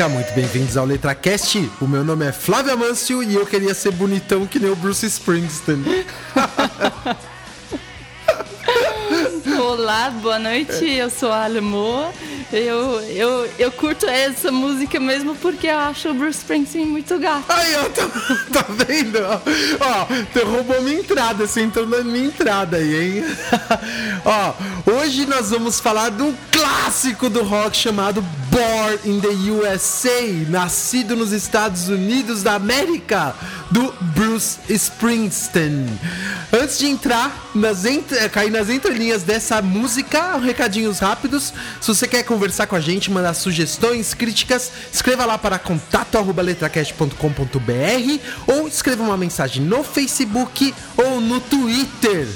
Música, muito bem-vindos ao LetraCast. O meu nome é Flávio Amâncio e eu queria ser bonitão que nem o Bruce Springsteen. Olá, boa noite. Eu sou a Alemô. Eu, eu, eu curto essa música mesmo porque eu acho o Bruce Springsteen muito gato. Aí, ó, tá, tá vendo? Ó, você roubou minha entrada, você entrou na minha entrada aí, hein? Ó, hoje nós vamos falar de um clássico do rock chamado Born in the USA, nascido nos Estados Unidos da América, do Bruce Springsteen. Antes de entrar nas entre... cair nas entrelinhas dessa música, recadinhos rápidos. Se você quer conversar com a gente, mandar sugestões, críticas, escreva lá para contato@letracast.com.br ou escreva uma mensagem no Facebook ou no Twitter.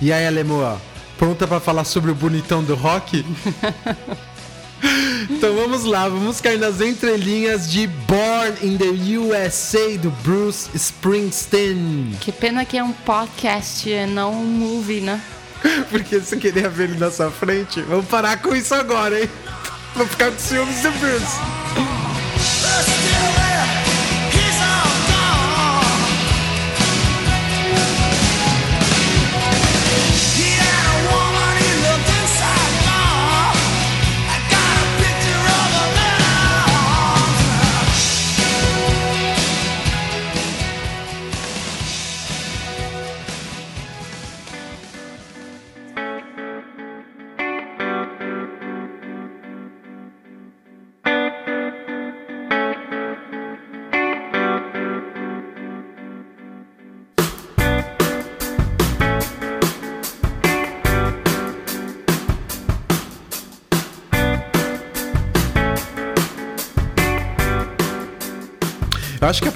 E aí, Alemoa, pronta para falar sobre o bonitão do rock? Então vamos lá, vamos cair nas entrelinhas de Born in the USA do Bruce Springsteen. Que pena que é um podcast e não um movie, né? Porque você queria ver ele na sua frente? Vamos parar com isso agora, hein? Vou ficar com ciúmes do Bruce.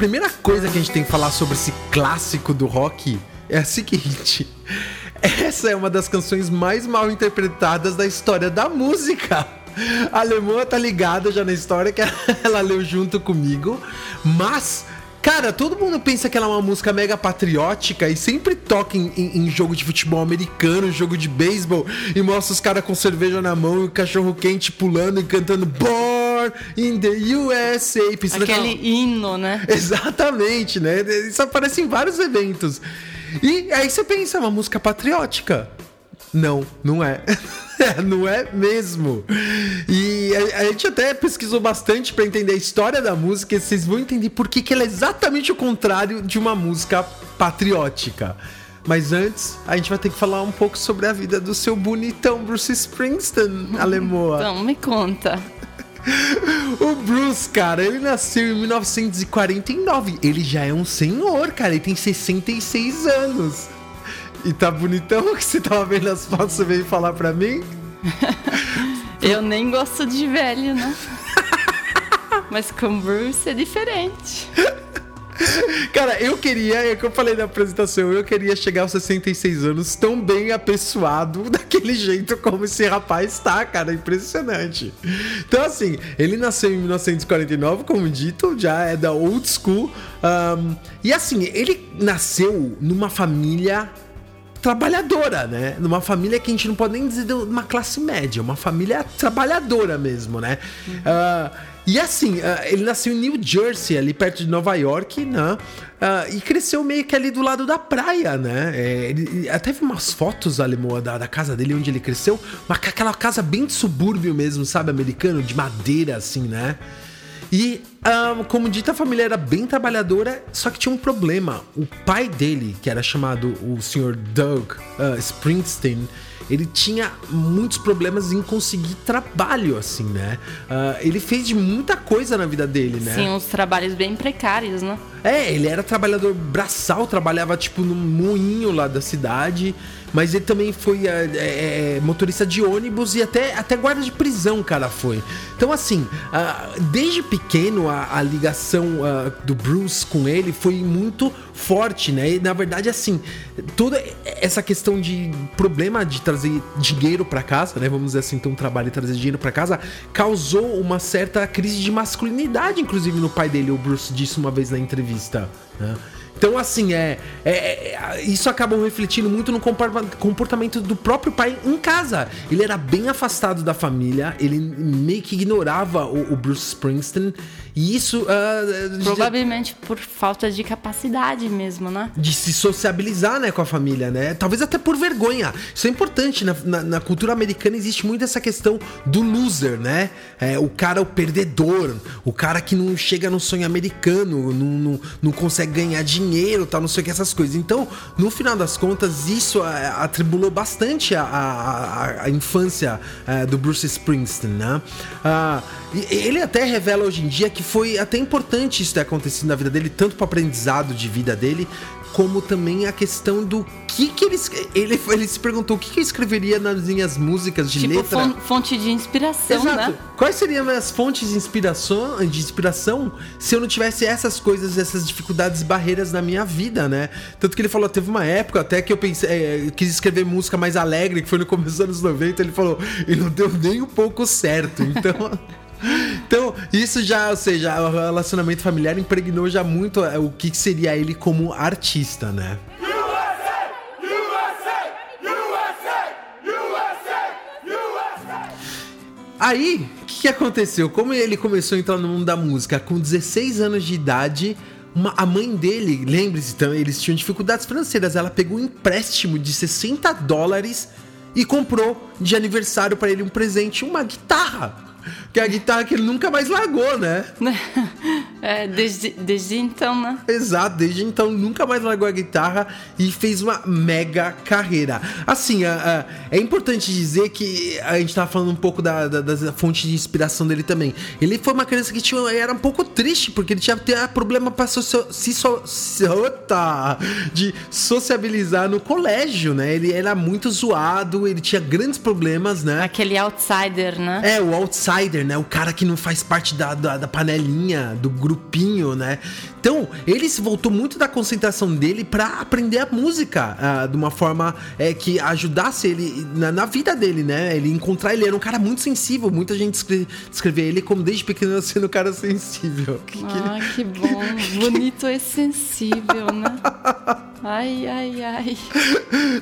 Primeira coisa que a gente tem que falar sobre esse clássico do rock é a seguinte: essa é uma das canções mais mal interpretadas da história da música. A alemã tá ligada já na história que ela leu junto comigo, mas Cara, todo mundo pensa que ela é uma música mega patriótica e sempre toca em, em- em jogo de futebol americano, jogo de beisebol, e mostra os caras com cerveja na mão e o cachorro quente pulando e cantando Born in the USA. pensando Aquele hino, né? Exatamente, né? Isso aparece em vários eventos. E aí você pensa, é uma música patriótica. Não, não é. não é mesmo. E a, a gente até pesquisou bastante pra entender a história da música e vocês vão entender por que, que ela é exatamente o contrário de uma música patriótica. Mas antes, a gente vai ter que falar um pouco sobre a vida do seu bonitão Bruce Springsteen, Alemoa. Então, me conta. O Bruce, cara, ele nasceu em 1949. Ele já é um senhor, cara. Ele tem 66 anos. E tá bonitão que você tava vendo as fotos, você veio falar pra mim? Eu nem gosto de velho, né? Mas com Bruce é diferente. Cara, eu queria, é que eu falei na apresentação, eu queria chegar aos 66 anos tão bem apessoado daquele jeito como esse rapaz tá, cara, impressionante. Então, assim, ele nasceu em 1949, como dito, já é da old school. ahn, e assim, ele nasceu numa família trabalhadora, né? Numa família que a gente não pode nem dizer de uma classe média, uma família trabalhadora mesmo, né? Ah, e assim, ah, ele nasceu em New Jersey, ali perto de Nova York, né? Ah, e cresceu meio que ali do lado da praia, né? É, ele, até vi umas fotos, Alemoa, da, da casa dele, onde ele cresceu. Uma, aquela casa bem de subúrbio mesmo, sabe? Americano, de madeira, assim, né? E ah, como dito, a família era bem trabalhadora, só que tinha um problema. O pai dele, que era chamado o Sr. Doug ah, Springsteen, ele tinha muitos problemas em conseguir trabalho, assim, né? Ah, ele fez de muita coisa na vida dele, né? Sim, uns trabalhos bem precários, né? É, ele era trabalhador braçal, trabalhava tipo num moinho lá da cidade, mas ele também foi é, é, motorista de ônibus e até, até guarda de prisão, cara, foi. Então, assim, ah, desde pequeno a, a ligação ah, do Bruce com ele foi muito forte, né? E na verdade, assim, toda essa questão de problema de trazer dinheiro pra casa, né? Vamos dizer assim, ter um trabalho e trazer dinheiro pra casa, causou uma certa crise de masculinidade, inclusive no pai dele. O Bruce disse uma vez na entrevista, né? Então, assim, é, é- é- Isso acaba refletindo muito no comporta- comportamento do próprio pai em casa. Ele era bem afastado da família, ele meio que ignorava o, o Bruce Springsteen. E isso. ah, Provavelmente por falta de capacidade mesmo, né? de se sociabilizar, né, com a família, né? Talvez até por vergonha. Isso é importante. Na, na- na cultura americana existe muito essa questão do loser, né? É, o cara, o perdedor, o cara que não chega no sonho americano, não, não, não consegue ganhar dinheiro, tal, não sei o que, essas coisas. Então, no final das contas, isso é, atribulou bastante a, a- a- a infância é, do Bruce Springsteen, né? Ah, e- ele até revela hoje em dia que foi até importante isso ter acontecido na vida dele, tanto para aprendizado de vida dele, como também a questão do que que ele, ele ele se perguntou o que que eu escreveria nas minhas músicas de tipo, letra. fon- fonte de inspiração, Exato. né? Quais seriam as fontes de inspiração, de inspiração se eu não tivesse essas coisas, essas dificuldades, barreiras na minha vida, né? Tanto que ele falou, teve uma época até que eu pensei, é, quis escrever música mais alegre, que foi no começo dos anos 90, ele falou, e não deu nem um pouco certo. Então, então isso já, ou seja, o relacionamento familiar impregnou já muito é, o que seria ele como artista, né? Aí, o que, que aconteceu? Como ele começou a entrar no mundo da música com 16 anos de idade, uma- a mãe dele, lembre-se também, eles tinham dificuldades financeiras. Ela pegou um empréstimo de 60 dólares e comprou de aniversário pra ele um presente, uma guitarra. Que é a guitarra que ele nunca mais largou, né? É, desde, desde então, né? Exato, desde então nunca mais largou a guitarra e fez uma mega carreira. Assim, a- a- é importante dizer que a gente tava falando um pouco da, da, da fonte de inspiração dele também. Ele foi uma criança que tinha, era um pouco triste, porque ele tinha ter problema pra socio- se so, so- de sociabilizar no colégio, né? Ele era muito zoado, ele tinha grandes problemas, né? Aquele outsider, né? É, o outsider, né? O cara que não faz parte da, da, da panelinha, do grupinho, né? Então, ele se voltou muito da concentração dele pra aprender a música ah, de uma forma é, que ajudasse ele na, na vida dele, né? Ele encontrar, ele era um cara muito sensível. Muita gente descre- descrevia ele como desde pequeno sendo um cara sensível. Que- que- Ah, que bom. Bonito e sensível, né? Ai, ai, ai.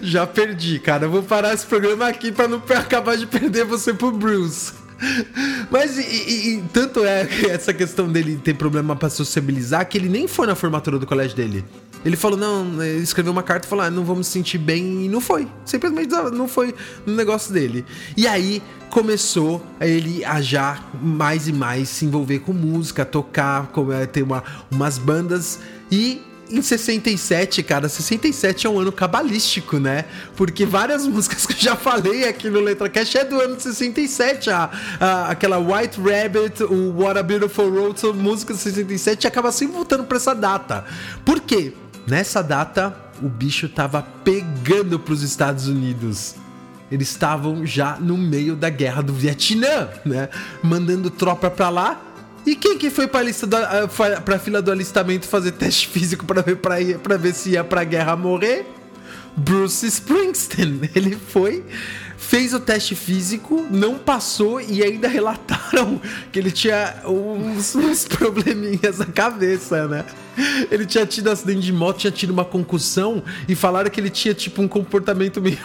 Já perdi, cara. Eu vou parar esse programa aqui pra não acabar de perder você pro Bruce. Mas e, e- tanto é essa questão dele ter problema pra sociabilizar que ele nem foi na formatura do colégio dele. Ele falou, não, ele escreveu uma carta e falou, ah, não me sentir bem, e não foi. Simplesmente não foi no negócio dele. E aí começou ele a já mais e mais se envolver com música, tocar, eh, ter uma, umas bandas e em 67, cara, 67 é um ano cabalístico, né? Porque várias músicas que eu já falei aqui no Letra Cash é do ano de 67. A, a- aquela White Rabbit, o What a Beautiful Road, são músicas de 67 e acaba sempre voltando pra essa data. Por quê? Nessa data, o bicho tava pegando pros Estados Unidos. Eles estavam já no meio da guerra do Vietnã, né? Mandando tropa pra lá. E quem que foi pra, lista do, pra fila do alistamento fazer teste físico pra ver, pra, pra ver se ia pra guerra morrer? Bruce Springsteen. Ele foi, fez o teste físico, não passou e ainda relataram que ele tinha uns, uns probleminhas na cabeça, né? Ele tinha tido acidente de moto, tinha tido uma concussão e falaram que ele tinha tipo um comportamento meio.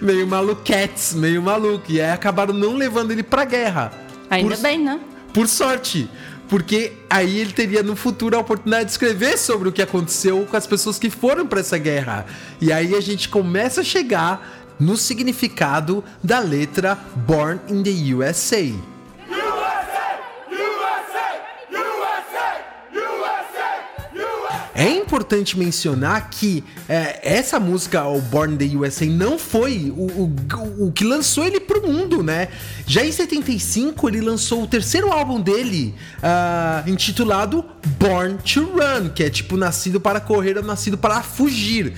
Meio maluquetes, meio maluco. E aí acabaram não levando ele pra guerra. Ainda Por- bem, né? Por sorte. Porque aí ele teria no futuro a oportunidade de escrever sobre o que aconteceu com as pessoas que foram pra essa guerra. E aí a gente começa a chegar no significado da letra Born in the USA. É importante mencionar que é, essa música, o Born in the USA, não foi o, o, o que lançou ele pro mundo, né? Já em 75, ele lançou o terceiro álbum dele, ah, intitulado Born to Run, que é tipo nascido para correr ou nascido para fugir.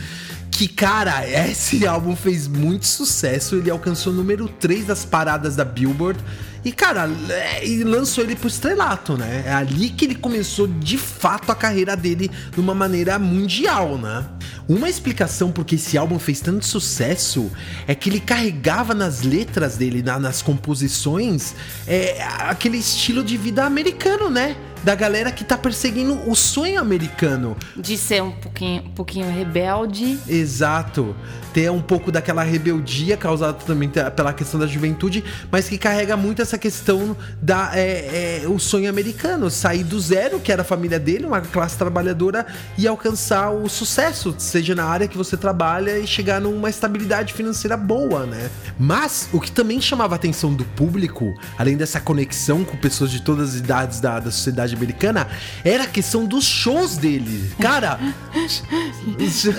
Que, cara, esse álbum fez muito sucesso. Ele alcançou o número 3 das paradas da Billboard. E, cara, é, e lançou ele pro estrelato, né? É ali que ele começou de fato a carreira dele de uma maneira mundial, né? Uma explicação porque esse álbum fez tanto sucesso é que ele carregava nas letras dele, na- nas composições, é, aquele estilo de vida americano, né? Da galera que tá perseguindo o sonho americano. De ser um pouquinho, um pouquinho rebelde. Exato. Ter um pouco daquela rebeldia causada também pela questão da juventude, mas que carrega muito essa questão da é, é, o sonho americano, sair do zero, que era a família dele, uma classe trabalhadora, e alcançar o sucesso, seja na área que você trabalha e chegar numa estabilidade financeira boa, né? Mas o que também chamava a atenção do público, além dessa conexão com pessoas de todas as idades da, da sociedade americana, era a questão dos shows dele. Cara,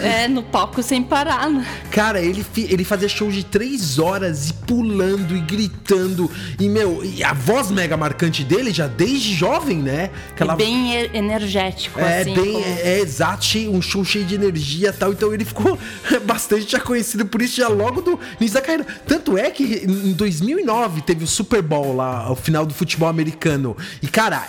É, no palco sem parar, né? Cara, ele, ele fazia show de três horas e pulando e gritando. E, meu, e a voz mega marcante dele, já desde jovem, né? E bem energético, É, assim. bem, como- é, exato, cheio, um show cheio de energia e tal. Então ele ficou bastante já conhecido por isso já logo do início da carreira. Tanto é que em 2009 teve o Super Bowl lá, o final do futebol americano. E cara,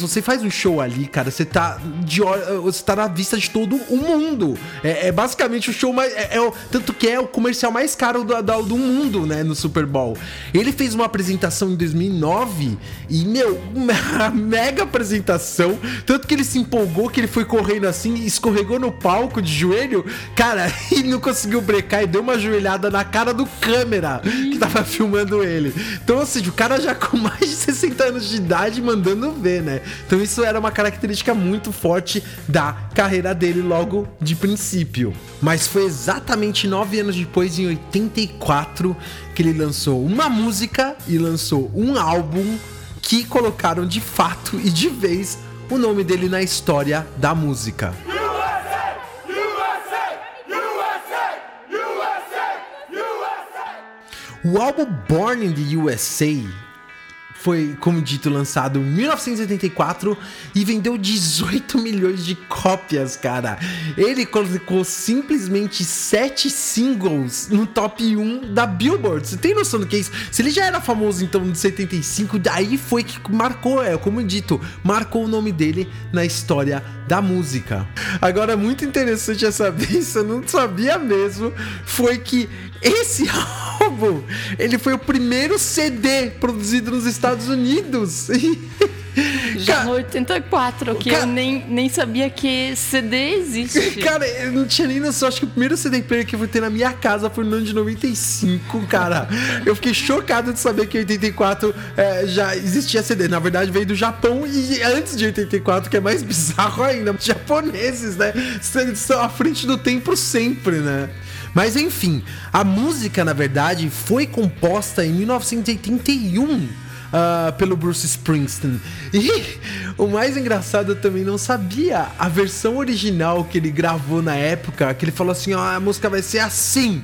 você faz um show ali, cara, você tá de você tá na vista de todo o mundo. É, é basicamente o show mais. É, é o- tanto que é o comercial mais caro do, do, do mundo, né? No Super Bowl. Ele fez uma apresentação em 2009 e, meu, uma mega apresentação. Tanto que ele se empolgou que ele foi correndo assim, escorregou no palco de joelho, cara, e não conseguiu brecar e deu uma joelhada na cara do câmera que tava filmando ele. Então, ou seja, o cara já com mais de 60 anos de idade mandando ver, né? Então, isso era uma característica muito forte da carreira dele logo de princípio. Mas foi exatamente nove anos depois, em 84, que ele lançou uma música e lançou um álbum que colocaram de fato e de vez o nome dele na história da música. O álbum Born in the USA foi, como dito, lançado em 1984 e vendeu 18 milhões de cópias, cara. Ele colocou simplesmente 7 singles no top 1 da Billboard. Você tem noção do que é isso? Se ele já era famoso então em 75, daí foi que marcou, é, como dito, marcou o nome dele na história da música. Agora, muito interessante essa vez, eu não sabia mesmo, foi que esse álbum, ele foi o primeiro CD produzido nos Estados Unidos. Já no 84, que Ca- eu nem, nem sabia que CD existe. Cara, eu não tinha nem noção. Acho que o primeiro CD player que eu fui ter na minha casa foi no ano de 95, cara. Eu fiquei chocado de saber que em 84 é, já existia CD. Na verdade, veio do Japão e antes de 84, que é mais bizarro ainda. Japoneses, né? Eles São à frente do tempo sempre, né? Mas enfim, a música, na verdade, foi composta em 1981 ah, pelo Bruce Springsteen. E o mais engraçado, eu também não sabia a versão original que ele gravou na época, que ele falou assim, ó, a música vai ser assim.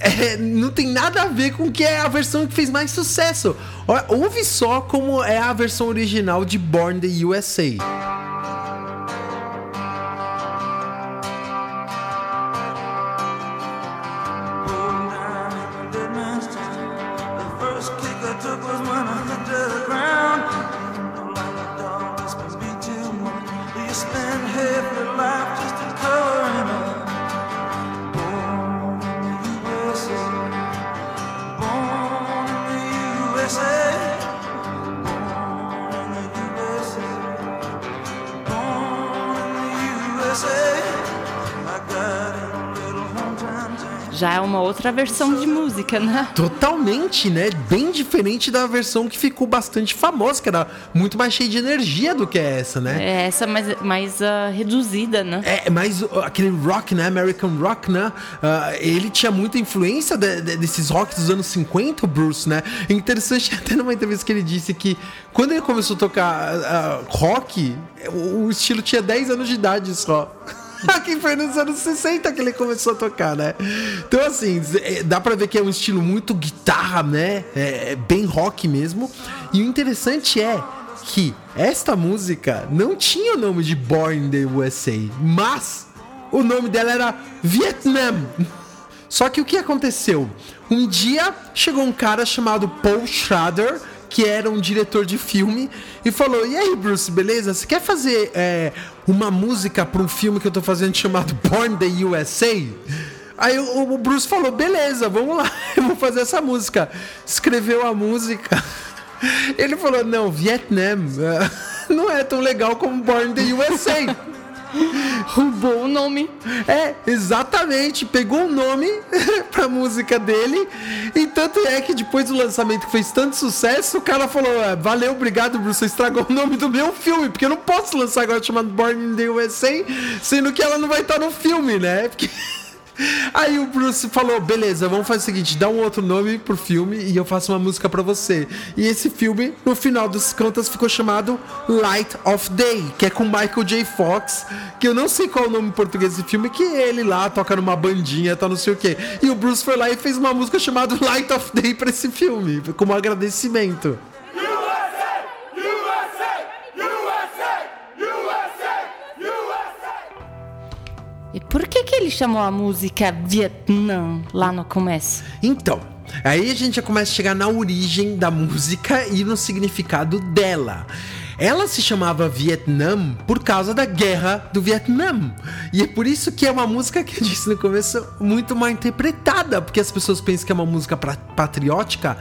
É, não tem nada a ver com que é a versão que fez mais sucesso. Ouve só como é a versão original de Born the USA. Outra versão de música, né? Totalmente, né? Bem diferente da versão que ficou bastante famosa, que era muito mais cheia de energia do que essa, né? É essa mais, mais ah, reduzida, né? É, mas uh, aquele rock, né? American rock, né? Ah, ele tinha muita influência de- de- desses rocks dos anos 50, o Bruce, né? É Interessante até numa entrevista que ele disse que quando ele começou a tocar ah, rock, o, o estilo tinha 10 anos de idade só. Aqui foi nos anos 60 que ele começou a tocar, né? Então, assim, é, dá pra ver que é um estilo muito guitarra, né? É, é bem rock mesmo. E o interessante é que esta música não tinha o nome de Born in the USA, mas o nome dela era Vietnam. Só que o que aconteceu? Um dia chegou um cara chamado Paul Schrader, que era um diretor de filme, e falou: E aí, Bruce, beleza? Você quer fazer é, uma música para um filme que eu tô fazendo chamado Born the USA? Aí o, Bruce falou: Beleza, vamos lá, eu vou fazer essa música. Escreveu a música. Ele falou: Não, Vietnam não é tão legal como Born the USA. Roubou o nome. É, exatamente. Pegou o nome pra música dele. E tanto é que depois do lançamento que fez tanto sucesso, o cara falou: "É, Valeu, obrigado, Bruce. Você estragou o nome do meu filme. Porque eu não posso lançar agora chamado Born in the USA, sendo que ela não vai estar no filme, né? Porque. Aí o Bruce falou: beleza, vamos fazer o seguinte, dá um outro nome pro filme e eu faço uma música pra você. E esse filme, no final das contas, ficou chamado Light of Day, que é com Michael J. Fox, que eu não sei qual é o nome em português desse filme, que ele lá toca numa bandinha, tá não sei o quê. E o Bruce foi lá e fez uma música chamada Light of Day pra esse filme, como agradecimento. Ele chamou a música Vietnã lá no começo? Então, aí a gente já começa a chegar na origem da música e no significado dela. Ela se chamava Vietnam por causa da guerra do Vietnã. E é por isso que é uma música que eu disse no começo muito mal interpretada, porque as pessoas pensam que é uma música patriótica,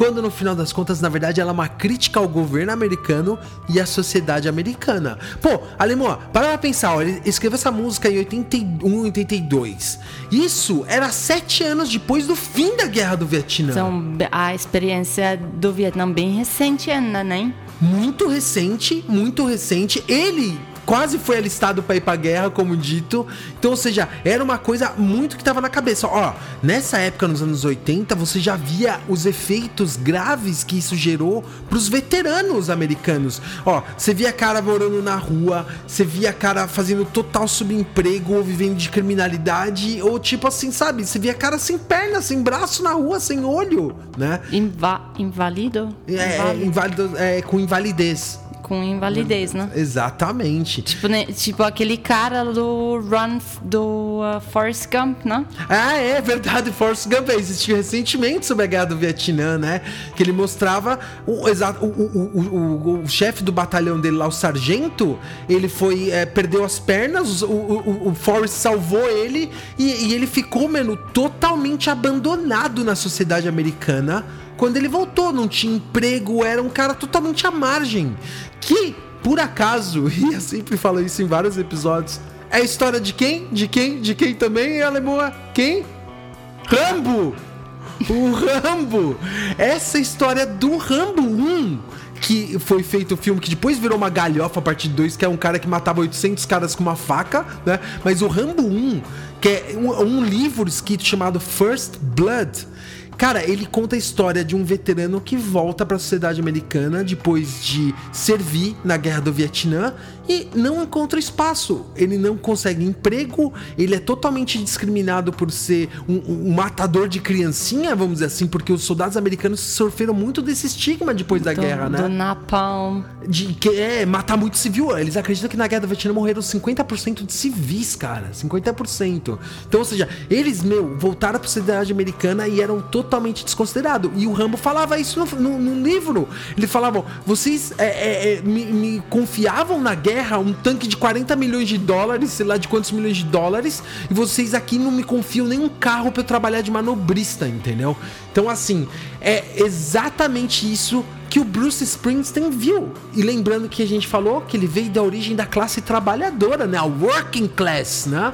quando no final das contas, na verdade, ela é uma crítica ao governo americano e à sociedade americana. Pô, Alemão, para pra pensar, ó, ele escreveu essa música em 81, 82. Isso era sete anos depois do fim da guerra do Vietnã. Então, a experiência do Vietnã bem recente ainda, né? Muito recente, muito recente. Ele quase foi alistado para ir pra guerra, como dito. Então, ou seja, era uma coisa muito que tava na cabeça. Ó, nessa época, nos anos 80, você já via os efeitos graves que isso gerou pros veteranos americanos. Ó, você via cara morando na rua, você via cara fazendo total subemprego ou vivendo de criminalidade, ou tipo assim, sabe? Você via cara sem perna, sem braço na rua, sem olho, né? Inva invalido? É, inválido, é, com invalidez. Com invalidez, né? Exatamente. Tipo, né, tipo aquele cara do Run do uh, Forrest Gump, né? Ah, é verdade. Forrest Gump existiu recentemente sobre a guerra do Vietnã, né? Que ele mostrava o, exato, o, o, o, o, o chefe do batalhão dele lá, o sargento, ele foi. é, perdeu as pernas, o, o, o Forrest salvou ele e, e ele ficou, mano, totalmente abandonado na sociedade americana. Quando ele voltou, não tinha emprego, era um cara totalmente à margem. Que, por acaso, e eu sempre falo isso em vários episódios, é a história de quem? De quem? De quem também, Alemoa? Quem? Rambo! O Rambo! Essa é história do Rambo 1, que foi feito o filme que depois virou uma galhofa a partir de 2, que é um cara que matava 800 caras com uma faca, né? Mas o Rambo 1, que é um, um livro escrito chamado First Blood, Cara, ele conta a história de um veterano que volta para a sociedade americana depois de servir na guerra do Vietnã e não encontra espaço. Ele não consegue emprego, ele é totalmente discriminado por ser um, um matador de criancinha, vamos dizer assim, porque os soldados americanos sofreram muito desse estigma depois da do, guerra, né? Do Napalm. de que é matar muito civil. Eles acreditam que na guerra do Vietnã morreram 50% de civis, cara. 50%. Então, ou seja, eles, meu, voltaram pra sociedade americana e eram totalmente desconsiderados. E o Rambo falava isso no, no- no livro. Ele falava: vocês é, é, é, me, me confiavam na guerra um tanque de 40 milhões de dólares, sei lá de quantos milhões de dólares, e vocês aqui não me confiam nem um carro pra eu trabalhar de manobrista, entendeu? Então, assim, é exatamente isso que o Bruce Springsteen viu. E lembrando que a gente falou que ele veio da origem da classe trabalhadora, né? A working class, né?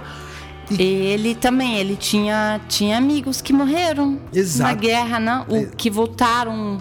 E ele também, ele tinha, tinha amigos que morreram Exato. na guerra, né? O É. que voltaram,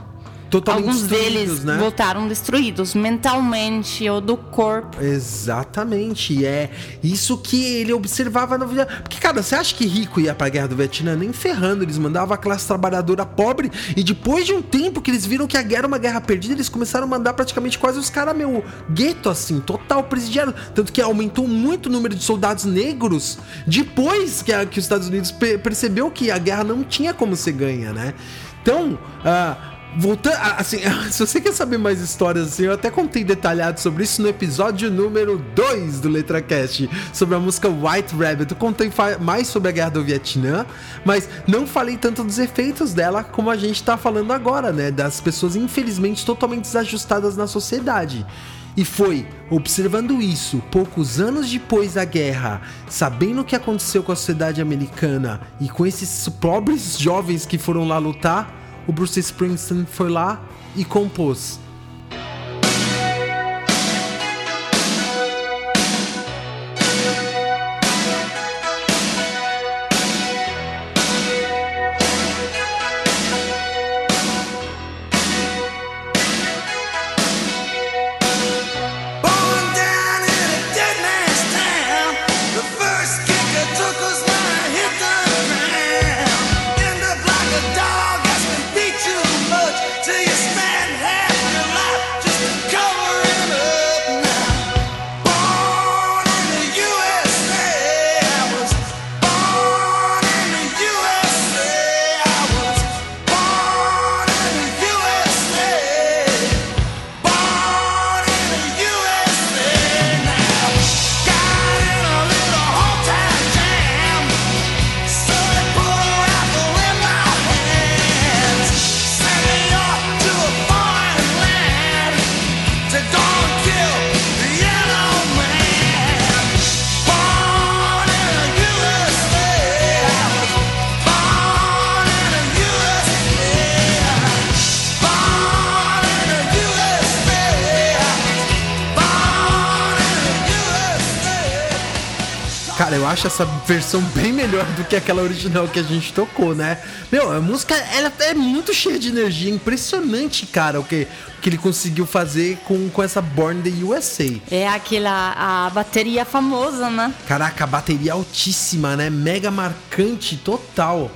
Totalmente alguns deles né? voltaram destruídos mentalmente ou do corpo. Exatamente, e é isso que ele observava no Vietnã. Porque, cara, você acha que rico ia pra guerra do Vietnã? Nem ferrando, eles mandavam a classe trabalhadora pobre, e depois de um tempo que eles viram que a guerra era uma guerra perdida, eles começaram a mandar praticamente quase os caras, meu, gueto, assim, total presidiário. Tanto que aumentou muito o número de soldados negros depois que, a- que os Estados Unidos pe- percebeu que a guerra não tinha como ser ganha, né? Então, ah, Voltando, assim, se você quer saber mais histórias assim, eu até contei detalhado sobre isso no episódio número 2 do LetraCast, sobre a música White Rabbit. Eu contei mais sobre a guerra do Vietnã, mas não falei tanto dos efeitos dela como a gente tá falando agora, né? Das pessoas infelizmente totalmente desajustadas na sociedade. E foi observando isso, poucos anos depois da guerra, sabendo o que aconteceu com a sociedade americana e com esses pobres jovens que foram lá lutar, o Bruce Springsteen foi lá e compôs. Cara, eu acho essa versão bem melhor do que aquela original que a gente tocou, né? Meu, a música ela é muito cheia de energia, impressionante, cara, o que, o que ele conseguiu fazer com, com essa Born the USA. É aquela a bateria famosa, né? Caraca, a bateria altíssima, né? Mega marcante total.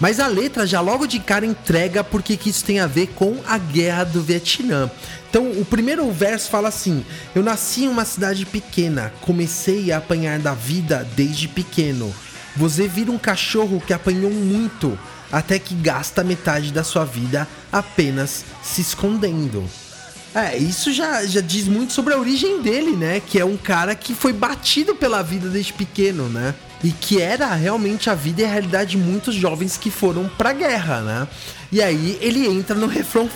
Mas a letra já logo de cara entrega porque que isso tem a ver com a guerra do Vietnã. Então, o primeiro verso fala assim: Eu nasci em uma cidade pequena, comecei a apanhar da vida desde pequeno. Você vira um cachorro que apanhou muito, até que gasta metade da sua vida apenas se escondendo. É, isso já, já diz muito sobre a origem dele, né? Que é um cara que foi batido pela vida desde pequeno, né? E que era realmente a vida e a realidade de muitos jovens que foram pra guerra, né? E aí ele entra no refrão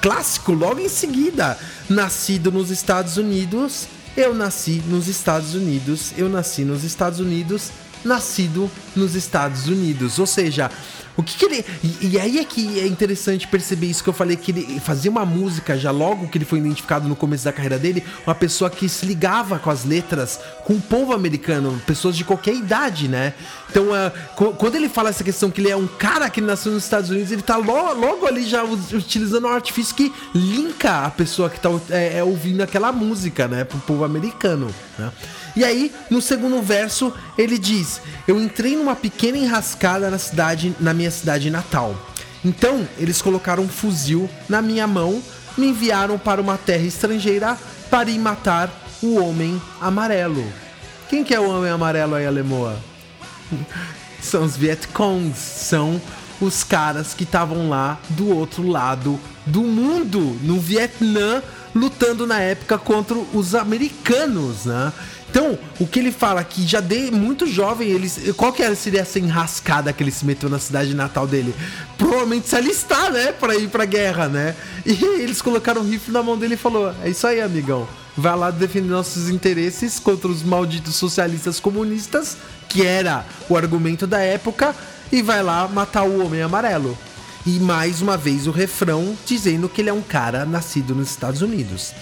clássico logo em seguida. Nascido nos Estados Unidos, eu nasci nos Estados Unidos, eu nasci nos Estados Unidos, nascido nos Estados Unidos. Ou seja, o que, que ele. E, e aí é que é interessante perceber isso que eu falei, que ele fazia uma música já logo que ele foi identificado no começo da carreira dele, uma pessoa que se ligava com as letras, com o povo americano, pessoas de qualquer idade, né? Então, co- quando ele fala essa questão que ele é um cara que nasceu nos Estados Unidos, ele tá lo- logo ali já utilizando um artifício que linka a pessoa que tá é, é, ouvindo aquela música, né, pro povo americano, né? E aí, no segundo verso, ele diz: Eu entrei numa pequena enrascada na cidade, na minha cidade natal. Então, eles colocaram um fuzil na minha mão, me enviaram para uma terra estrangeira para ir matar o homem amarelo. Quem que é o homem amarelo aí, Alemoa? São os Vietcongs, são os caras que estavam lá do outro lado do mundo, no Vietnã, lutando na época contra os americanos, né? Então, o que ele fala aqui, já de muito jovem, eles, qual que seria essa enrascada que ele se meteu na cidade natal dele? Provavelmente se alistar, né, pra ir pra guerra, né? E eles colocaram um rifle na mão dele e falou: "É isso aí, amigão. Vai lá defender nossos interesses contra os malditos socialistas comunistas, que era o argumento da época, e vai lá matar o homem amarelo." E mais uma vez o refrão dizendo que ele é um cara nascido nos Estados Unidos.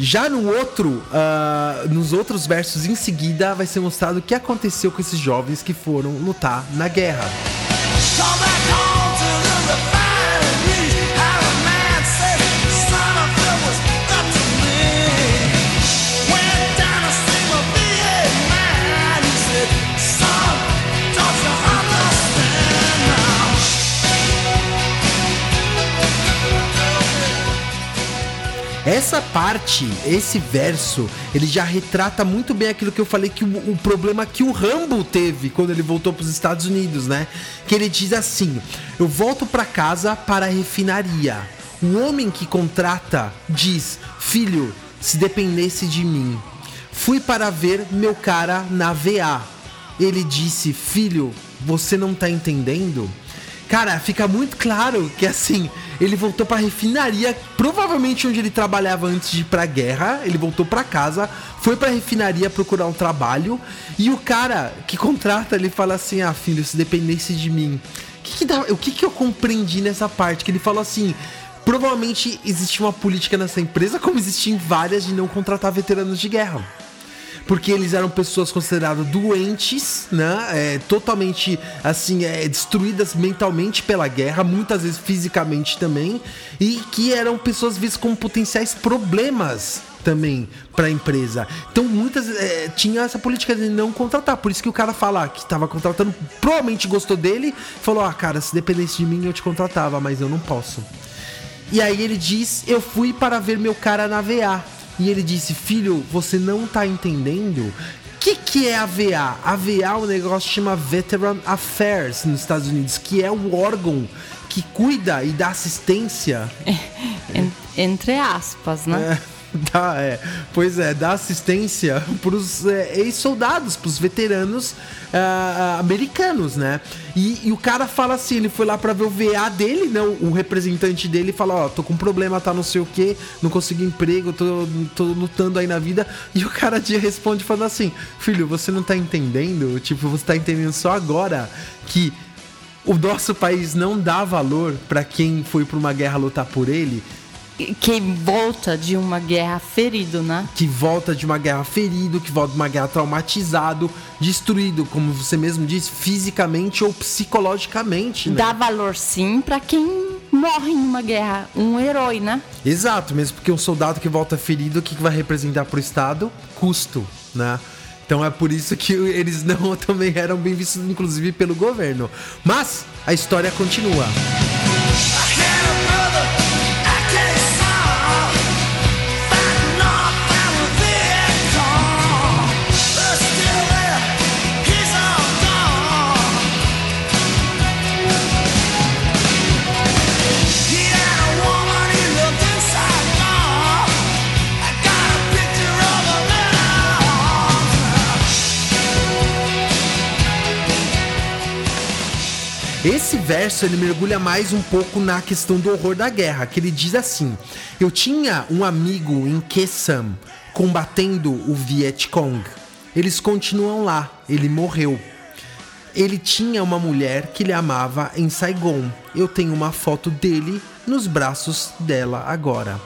Já no outro, ah, nos outros versos em seguida, vai ser mostrado o que aconteceu com esses jovens que foram lutar na guerra. Come back Essa parte, esse verso, ele já retrata muito bem aquilo que eu falei que o, o problema que o Rambo teve quando ele voltou para os Estados Unidos, né? Que ele diz assim: "Eu volto para casa para a refinaria. O homem que contrata diz: "Filho, se dependesse de mim, fui para ver meu cara na VA. Ele disse: "Filho, você não tá entendendo?" Cara, fica muito claro que assim, ele voltou pra refinaria, provavelmente onde ele trabalhava antes de ir pra guerra. Ele voltou pra casa, foi pra refinaria procurar um trabalho. E o cara que contrata, ele fala assim: Ah, filho, se dependesse de mim. Que, que dá- o que, que eu compreendi nessa parte? Que ele falou assim. Provavelmente existe uma política nessa empresa, como existe em várias, de não contratar veteranos de guerra porque eles eram pessoas consideradas doentes, né? É, totalmente assim, é, destruídas mentalmente pela guerra, muitas vezes fisicamente também, e que eram pessoas vistas como potenciais problemas também para a empresa. Então muitas é, tinha essa política de não contratar, por isso que o cara fala que estava contratando, provavelmente gostou dele, falou: "Ah, cara, se dependesse de mim eu te contratava, mas eu não posso". E aí ele diz: Eu fui para ver meu cara na VA. E ele disse: Filho, você não tá entendendo? O que, que é a VA? A VA é um negócio que chama Veteran Affairs nos Estados Unidos, que é o órgão que cuida e dá assistência En- entre aspas, né? é, dá, é, pois é, dá assistência pros é, ex-soldados, pros veteranos ah, ah, americanos, né? E, e o cara fala assim, ele foi lá pra ver o VA dele, né? O, representante dele fala, ó, tô com problema, tá não sei o que, não consigo emprego, tô, tô lutando aí na vida. E o cara dia responde falando assim, filho, você não tá entendendo? Tipo, você tá entendendo só agora que o nosso país não dá valor pra quem foi pra uma guerra lutar por ele Quem volta de uma guerra ferido, né? que volta de uma guerra ferido, que volta de uma guerra traumatizado, destruído, como você mesmo disse, fisicamente ou psicologicamente, né? Dá valor sim pra quem morre em uma guerra. Um herói, né? Exato, mesmo porque um soldado que volta ferido, o que que vai representar pro Estado? Custo, né? Então é por isso que eles não também eram bem vistos, inclusive, pelo governo. Mas a história continua. I Esse verso ele mergulha mais um pouco na questão do horror da guerra, que ele diz assim: Eu tinha um amigo em Quezon combatendo o Vietcong. Eles continuam lá, ele morreu. Ele tinha uma mulher que ele amava em Saigon. Eu tenho uma foto dele nos braços dela agora.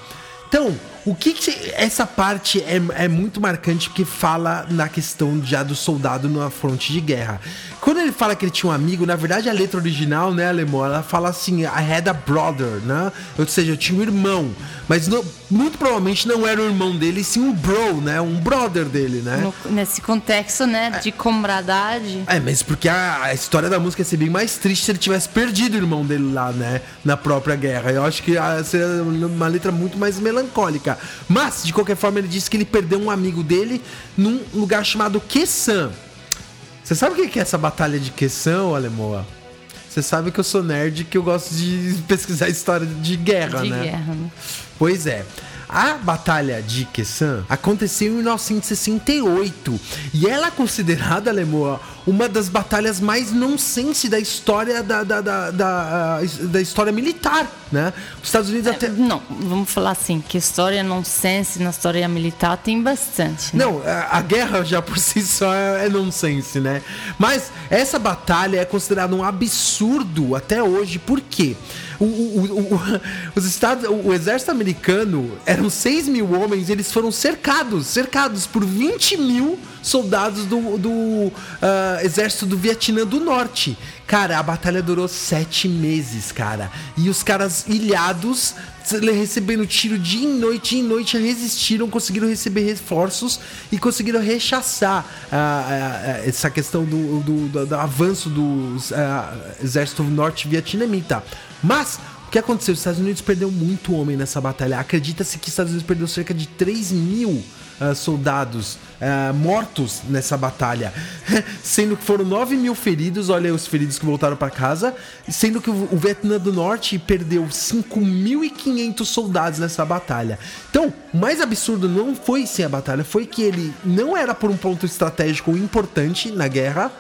Então, o que, que essa parte é, é muito marcante porque fala na questão já do soldado na fronte de guerra. Quando ele fala que ele tinha um amigo, na verdade a letra original, né, alemão, ela fala assim, I had a brother, né? Ou seja, eu tinha um irmão, mas não- muito provavelmente não era o irmão dele, sim um bro, né? Um brother dele, né? No- nesse contexto, né? De comradade. É, mas porque a, a história da música ia ser bem mais triste se ele tivesse perdido o irmão dele lá, né? Na própria guerra. Eu acho que seria uma letra muito mais melancólica. Mas, de qualquer forma, ele disse que ele perdeu um amigo dele num lugar chamado Quessan. Você sabe o que é essa batalha de Quessan, Alemoa? Você sabe que eu sou nerd que eu gosto de pesquisar história de guerra, De né? guerra, né? Pois é. A Batalha de Quessan aconteceu em 1968 e ela é considerada, Lemoa, uma das batalhas mais nonsense da história da, da, da, da, da história militar, né? Os Estados Unidos até. Não, vamos falar assim, que história nonsense na história militar tem bastante. né? Não, a, a guerra já por si só é, é nonsense, né? Mas essa batalha é considerada um absurdo até hoje, por quê? O, o, o- os Estados, o, o exército americano eram 6 mil homens, eles foram cercados, cercados por 20 mil soldados do, do ah, exército do Vietnã do Norte. Cara, a batalha durou sete meses, cara. E os caras ilhados, recebendo tiro dia e noite, dia e noite, resistiram, conseguiram receber reforços e conseguiram rechaçar ah, ah, essa questão do, do- do- do avanço do exército norte-vietnamita. Mas o que aconteceu? Os Estados Unidos perdeu muito homem nessa batalha. Acredita-se que os Estados Unidos perdeu cerca de 3 mil ah, soldados ah, mortos nessa batalha, sendo que foram 9 mil feridos. Olha os feridos que voltaram para casa, sendo que o, Vietnã do Norte perdeu 5.500 soldados nessa batalha. Então, o mais absurdo não foi sem a batalha, foi que ele não era por um ponto estratégico importante na guerra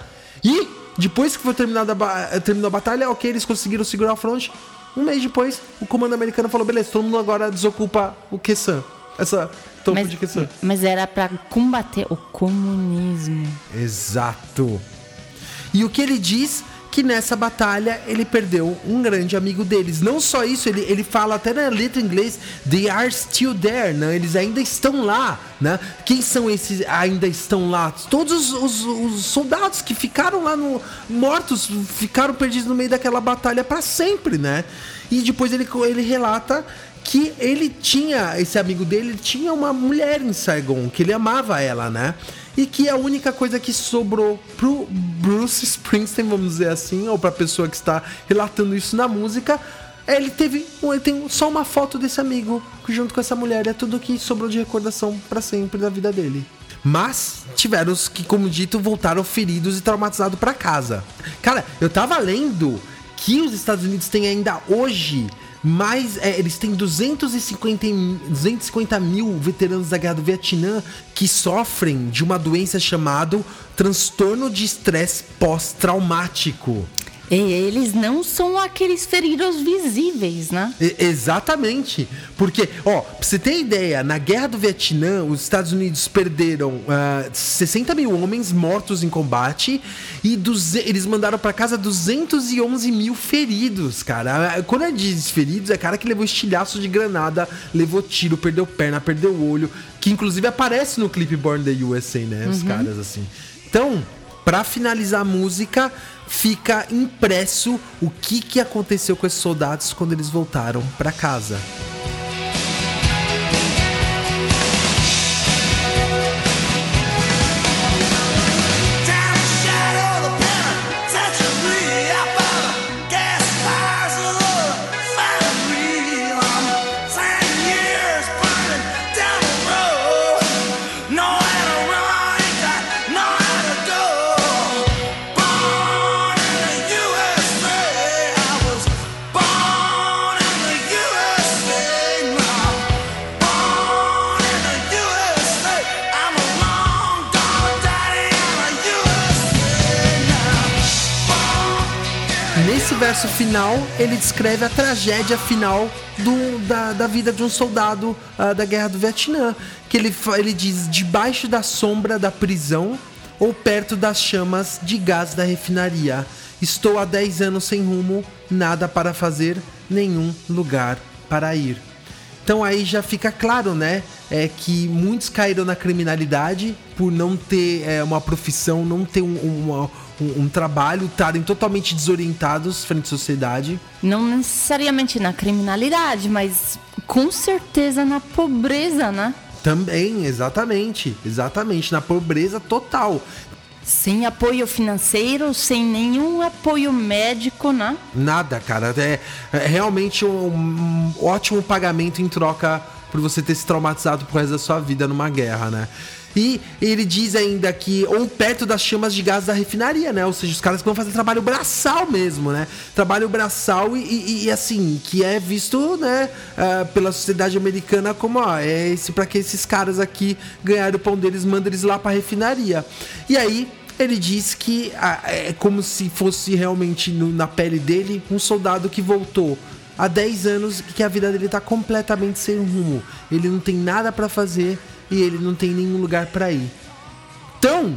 e depois que foi terminada a, terminou a batalha, ok, eles conseguiram segurar o front. Um mês depois, o comando americano falou: beleza, todo mundo agora desocupa o Quessan. Essa topo mas, de Quessan. mas era pra combater o comunismo. Exato. E o que ele diz que nessa batalha ele perdeu um grande amigo deles. Não só isso, ele, ele fala até na letra em inglês, they are still there, né? Eles ainda estão lá, né? Quem são esses ainda estão lá? Todos os, os- os soldados que ficaram lá no mortos, ficaram perdidos no meio daquela batalha para sempre, né? E depois ele, ele relata que ele tinha, esse amigo dele, ele tinha uma mulher em Saigon, que ele amava ela, né? E que a única coisa que sobrou pro Bruce Springsteen, vamos dizer assim, ou pra pessoa que está relatando isso na música, é ele teve, ele tem só uma foto desse amigo junto com essa mulher, é tudo que sobrou de recordação pra sempre da vida dele. Mas tiveram os que, como dito, voltaram feridos e traumatizados pra casa. Cara, eu tava lendo que os Estados Unidos têm ainda hoje mais. é, eles têm 250, em- 250 mil veteranos da guerra do Vietnã que sofrem de uma doença chamada transtorno de estresse pós-traumático. Eles não são aqueles feridos visíveis, né? E- exatamente. Porque, ó, pra você ter ideia, na guerra do Vietnã, os Estados Unidos perderam ah, 60 mil homens mortos em combate e duze- eles mandaram pra casa 211 mil feridos, cara. Ah, Quando é diz feridos, é cara que levou estilhaço de granada, levou tiro, perdeu perna, perdeu olho, que inclusive aparece no clipe Born the USA, né? Os caras assim. Então, Pra finalizar a música, fica impresso o que, que aconteceu com esses soldados quando eles voltaram pra casa. Verso final, ele descreve a tragédia final do- da, da vida de um soldado ah, da guerra do Vietnã. Que ele, ele diz: debaixo da sombra da prisão ou perto das chamas de gás da refinaria. Estou há 10 anos sem rumo, nada para fazer, nenhum lugar para ir. Então aí já fica claro, né? É que muitos caíram na criminalidade por não ter é, uma profissão, não ter um, uma- um- um trabalho, estarem totalmente desorientados frente à sociedade. Não necessariamente na criminalidade, mas com certeza na pobreza, né? Também, exatamente, exatamente, na pobreza total. Sem apoio financeiro, sem nenhum apoio médico, né? Nada, cara. É, é realmente um, um ótimo pagamento em troca por você ter se traumatizado pro resto da sua vida numa guerra, né? E ele diz ainda que, ou perto das chamas de gás da refinaria, né? Ou seja, os caras que vão fazer trabalho braçal mesmo, né? Trabalho braçal e, e- e, assim, que é visto, né, ah, pela sociedade americana como, ó, é esse para que esses caras aqui ganharem o pão deles, manda eles lá pra refinaria. E aí, ele diz que ah, é como se fosse realmente no- na pele dele um soldado que voltou há 10 anos e que a vida dele tá completamente sem rumo. Ele não tem nada pra fazer e ele não tem nenhum lugar pra ir. Então,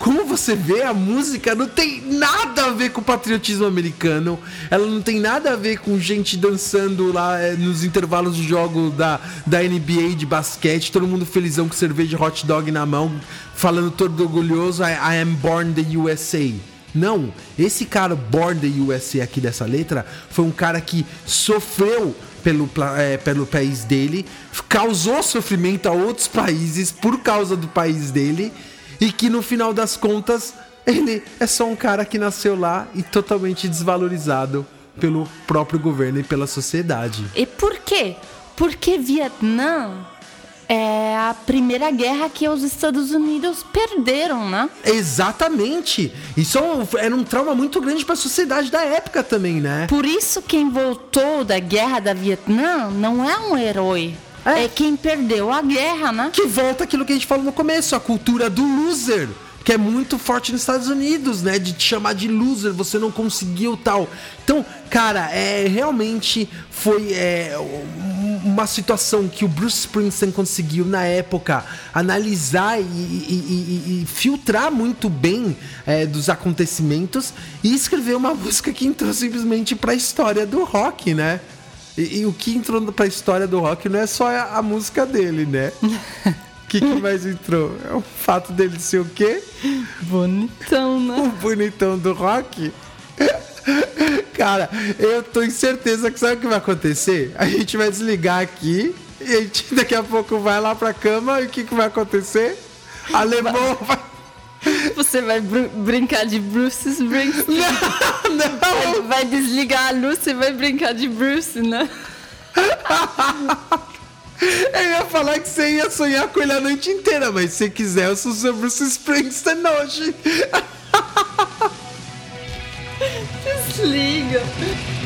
como você vê, a música não tem nada a ver com o patriotismo americano. Ela não tem nada a ver com gente dançando lá eh, nos intervalos de jogo da, da NBA de basquete, todo mundo felizão com cerveja hot dog na mão, falando todo orgulhoso, I, I am born the USA. Não, esse cara Born the USA aqui dessa letra foi um cara que sofreu pelo, eh, pelo país dele, causou sofrimento a outros países por causa do país dele e que no final das contas ele é só um cara que nasceu lá e totalmente desvalorizado pelo próprio governo e pela sociedade. E por quê? Porque Vietnã é a primeira guerra que os Estados Unidos perderam, né? Exatamente. Isso é um- era um trauma muito grande para a sociedade da época também, né? Por isso quem voltou da guerra da Vietnã não é um herói. É. É, quem perdeu a guerra, né? Que volta aquilo que a gente falou no começo, a cultura do loser, que é muito forte nos Estados Unidos, né? De te chamar de loser, você não conseguiu tal. Então, cara, é realmente foi é, uma situação que o Bruce Springsteen conseguiu na época analisar e, e- e- e filtrar muito bem é, dos acontecimentos e escrever uma música que entrou simplesmente pra história do rock, né? E, e o que entrou pra história do rock não é só a, a música dele, né? O que, que mais entrou? É o fato dele ser o quê? Bonitão, né? O bonitão do rock? Cara, eu tô em certeza que sabe o que vai acontecer? A gente vai desligar aqui e a gente daqui a pouco vai lá pra cama e o que, que vai acontecer? Alemão vai. Você vai br- brincar de Bruce Springsteen. Não! Vai, vai desligar a luz e vai brincar de Bruce, né? Eu ia falar que você ia sonhar com ele a noite inteira, mas se quiser, eu sou seu Bruce Springsteen hoje. Desliga.